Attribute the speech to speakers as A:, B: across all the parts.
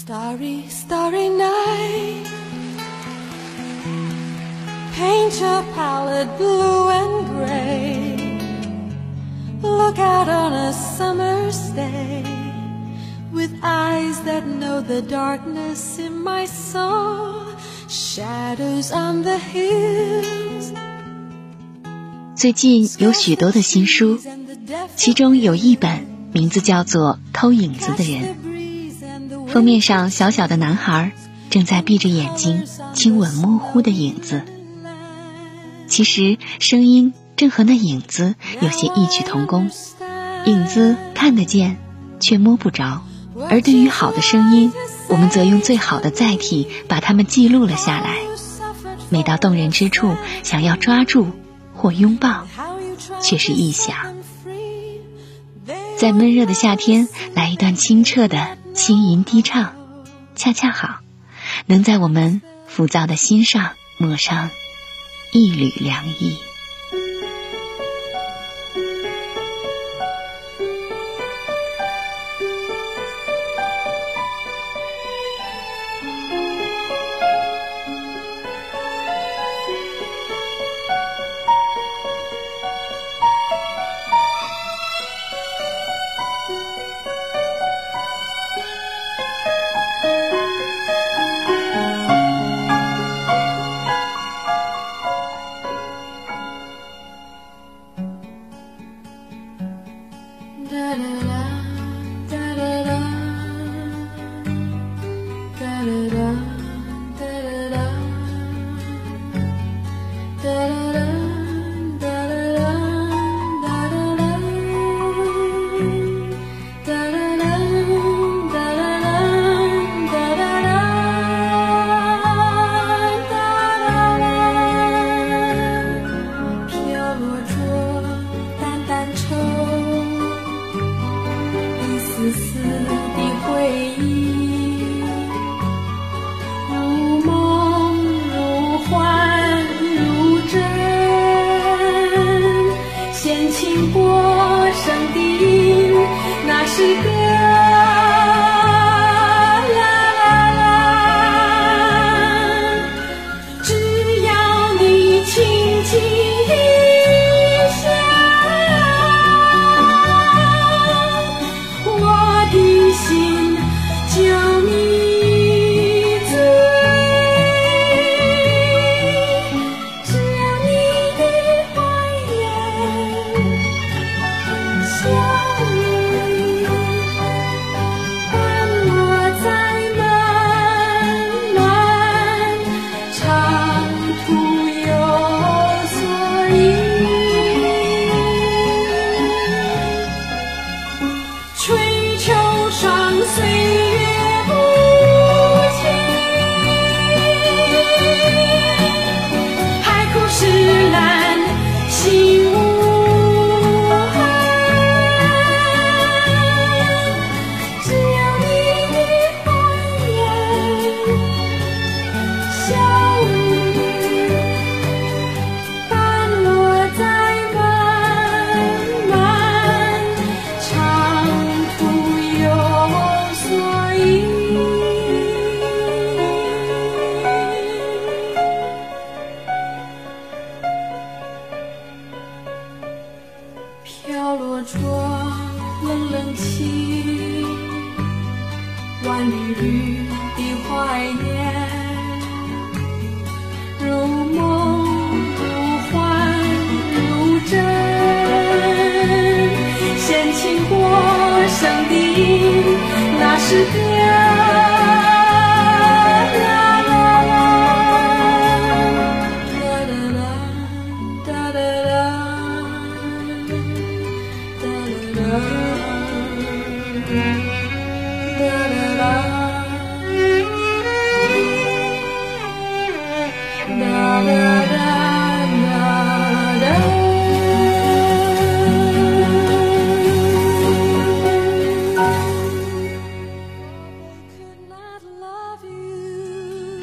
A: Starry, starry night. Paint your palette blue and gray. Look out on a summer's day with eyes that know the darkness in my soul. Shadows on the hills.
B: 最近有许多的新书，其中有一本名字叫做《偷影子的人》。 封面上小小的男孩正在闭着眼睛亲吻模糊的影子。其实声音正和那影子有些异曲同工。影子看得见，却摸不着；而对于好的声音，我们则用最好的载体把它们记录了下来。每到动人之处，想要抓住或拥抱，却是臆想。在闷热的夏天，来一段清澈的轻吟低唱，恰恰好，能在我们浮躁的心上抹上一缕凉意。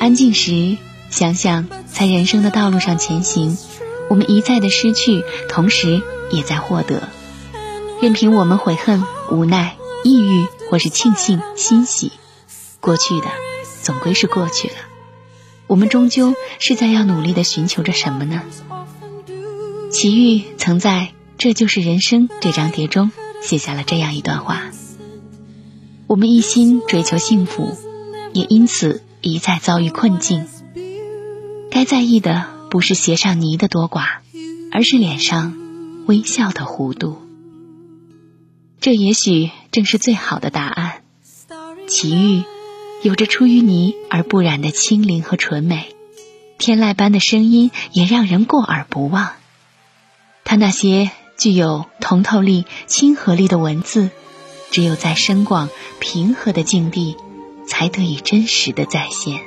B: 安静时，想想在人生的道路上前行，我们一再的失去，同时也在获得。任凭我们悔恨、无奈、抑郁，或是庆幸、欣喜，过去的总归是过去了。我们终究是在要努力的寻求着什么呢？齐豫曾在《这就是人生》这张碟中写下了这样一段话：我们一心追求幸福，也因此一再遭遇困境。该在意的不是鞋上泥的多寡，而是脸上微笑的弧度。这也许正是最好的答案。奇遇有着出淤泥而不染的清灵和纯美，天籁般的声音也让人过耳不忘。他那些具有通透力、亲和力的文字，只有在深广、平和的境地，才得以真实的再现。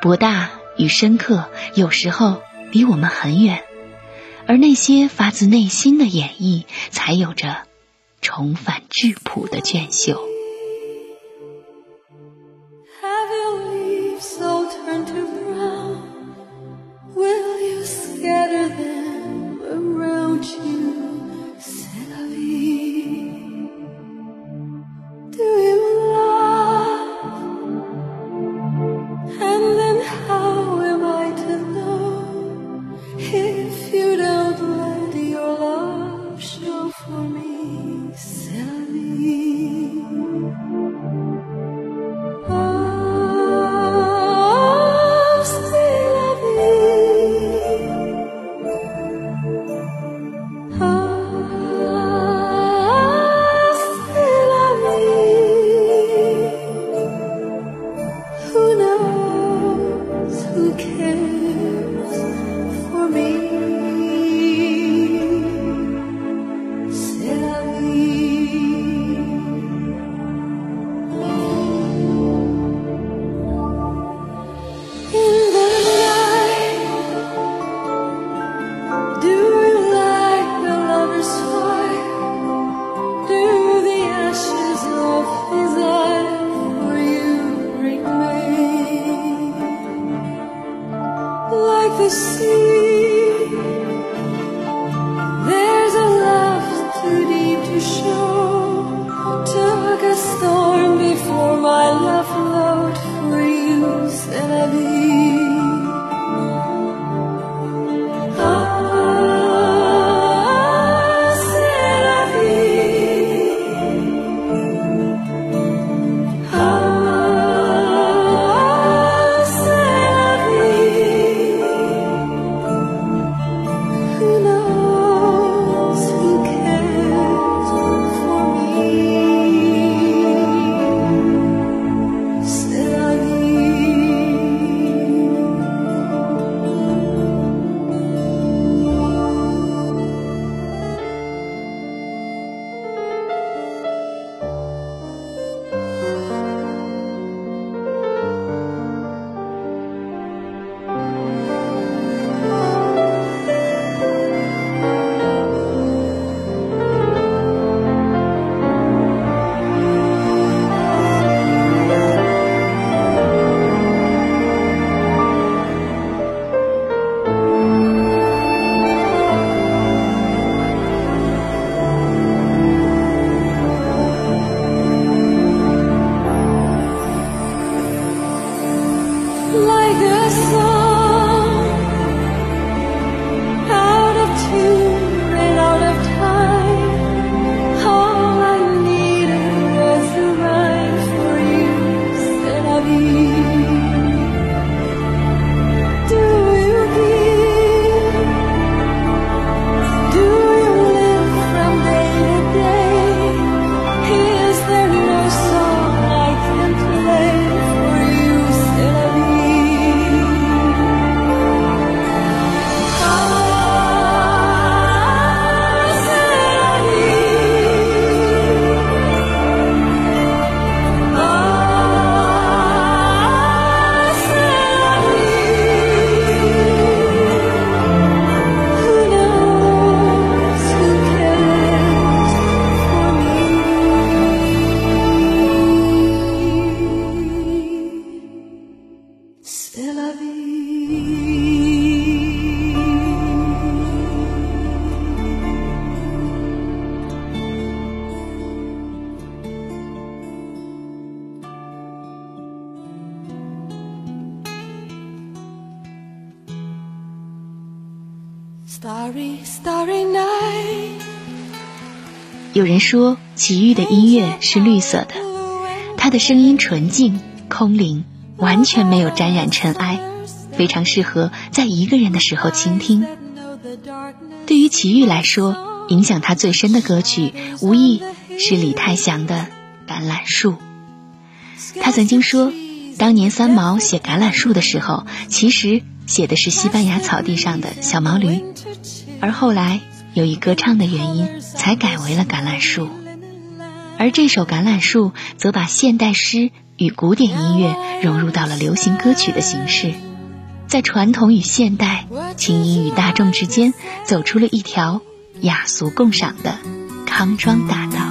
B: 博大与深刻，有时候离我们很远，而那些发自内心的演绎，才有着。重返质朴的隽秀。有人说，齐豫的音乐是绿色的，他的声音纯净、空灵，完全没有沾染尘埃，非常适合在一个人的时候倾听。对于齐豫来说，影响他最深的歌曲，无疑是李泰祥的《橄榄树》。他曾经说，当年三毛写《橄榄树》的时候，其实写的是西班牙草地上的小毛驴，而后来由于歌唱的原因，才改为了《橄榄树》。而这首《橄榄树》则把现代诗与古典音乐融入到了流行歌曲的形式，在传统与现代、轻音与大众之间，走出了一条雅俗共赏的康庄大道。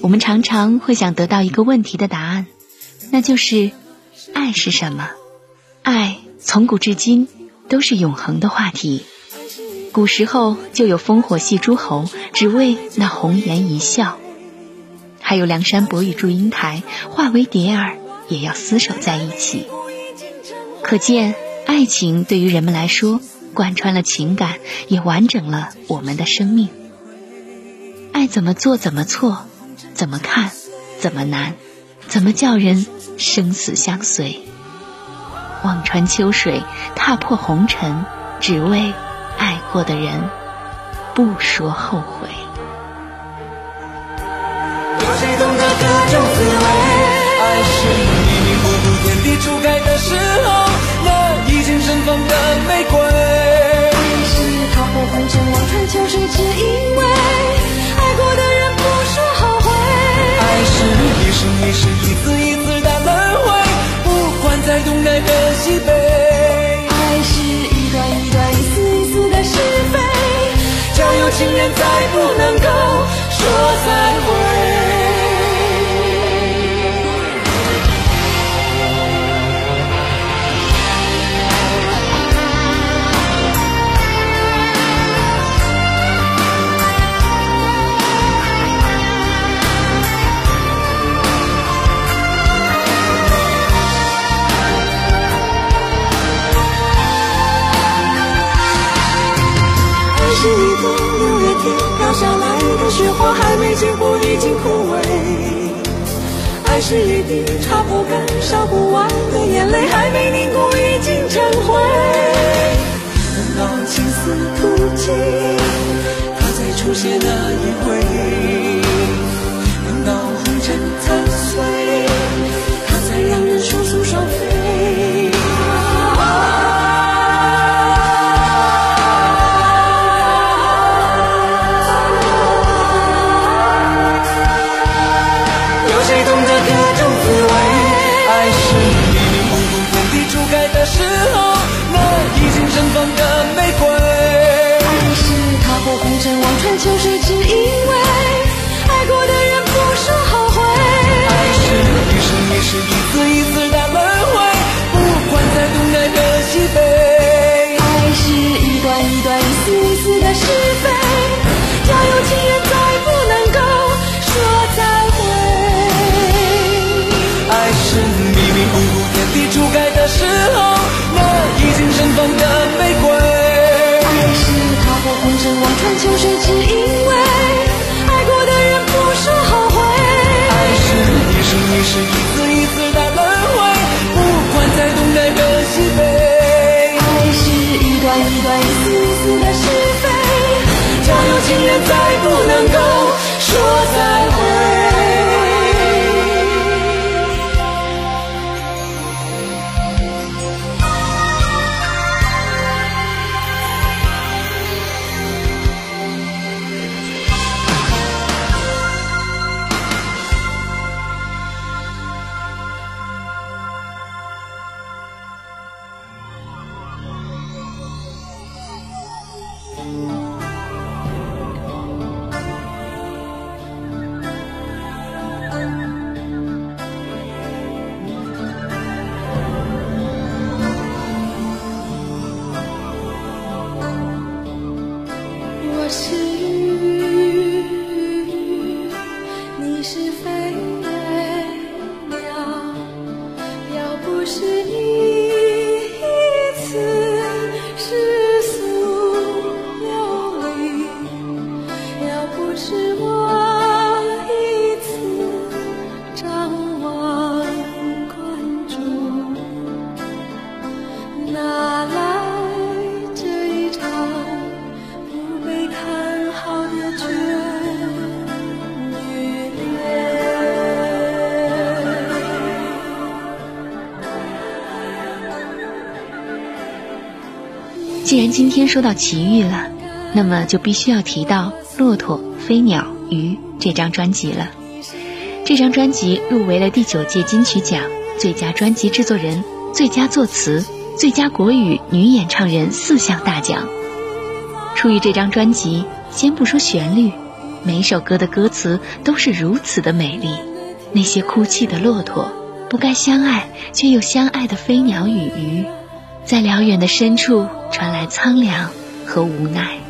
B: 我们常常会想得到一个问题的答案，那就是爱是什么？爱从古至今都是永恒的话题。古时候就有烽火戏诸侯，只为那红颜一笑；还有梁山伯与祝英台，化为蝶儿也要厮守在一起。可见，爱情对于人们来说。
C: 贯穿了情感，也完整了我们的生命。爱怎么做怎么错，怎么看怎么难，怎么叫人生死相随。望穿秋水，踏破红尘，只为爱过的人，不说后悔。
B: 有谁懂得各种滋味？爱是迷迷糊糊天地初开的时几杯。
D: 爱是
B: 一
D: 段一段，一丝一丝的是非，
B: 叫有情人，再不能够说再会。飘下来的雪花还没结果，已经枯萎。爱是一滴擦不干、烧不完的眼泪，还没凝固，已经成灰。等到青丝吐尽，它再出现那一回；再不能够 to
C: 既然今天说到奇遇了，那么就必须要提到《骆驼、飞鸟、鱼》这张专辑了。这张专辑入围了第九届金曲奖最佳专辑制作人、最佳作词、最佳国语女演唱人四项大奖。出于这张专辑，先不说旋律，每首歌的歌词都是如此的美丽。那些哭泣的骆驼，不该相爱却又相爱的飞鸟与鱼。在辽远的深处传来苍凉和无奈。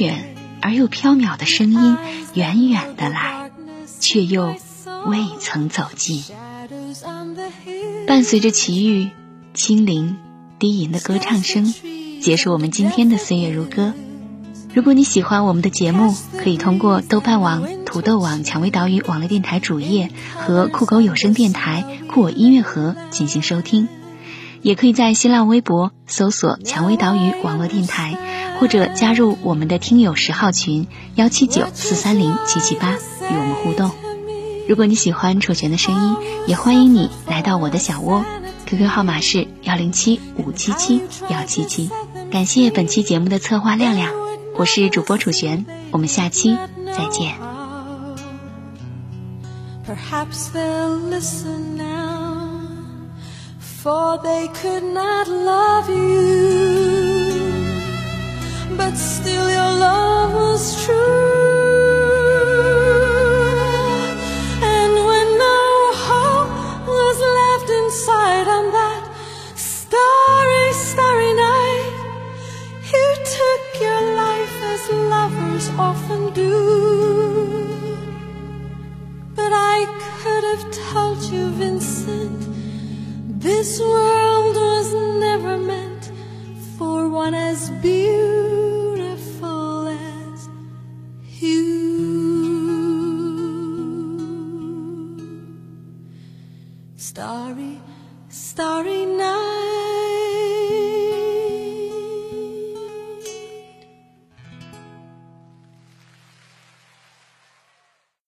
C: 远而又飘渺的声音远远的来，却又未曾走近。伴随着奇遇、轻灵、低吟的歌唱声，结束我们今天的岁月如歌。如果你喜欢我们的节目，可以通过豆瓣网、土豆网、蔷薇岛屿网络电台主页和酷狗有声电台、酷我音乐盒进行收听，也可以在新浪微博搜索“蔷薇岛屿网络电台”，或者加入我们的听友十号群幺七九四三零七七八与我们互动。如果你喜欢楚璇的声音，也欢迎你来到我的小窝，QQ 号码是幺零七五七七幺七七。感谢本期节目的策划亮亮，我是主播楚璇，我们下期再见。
B: Perhaps they'll listen now, for they could not love you, but still your love was true.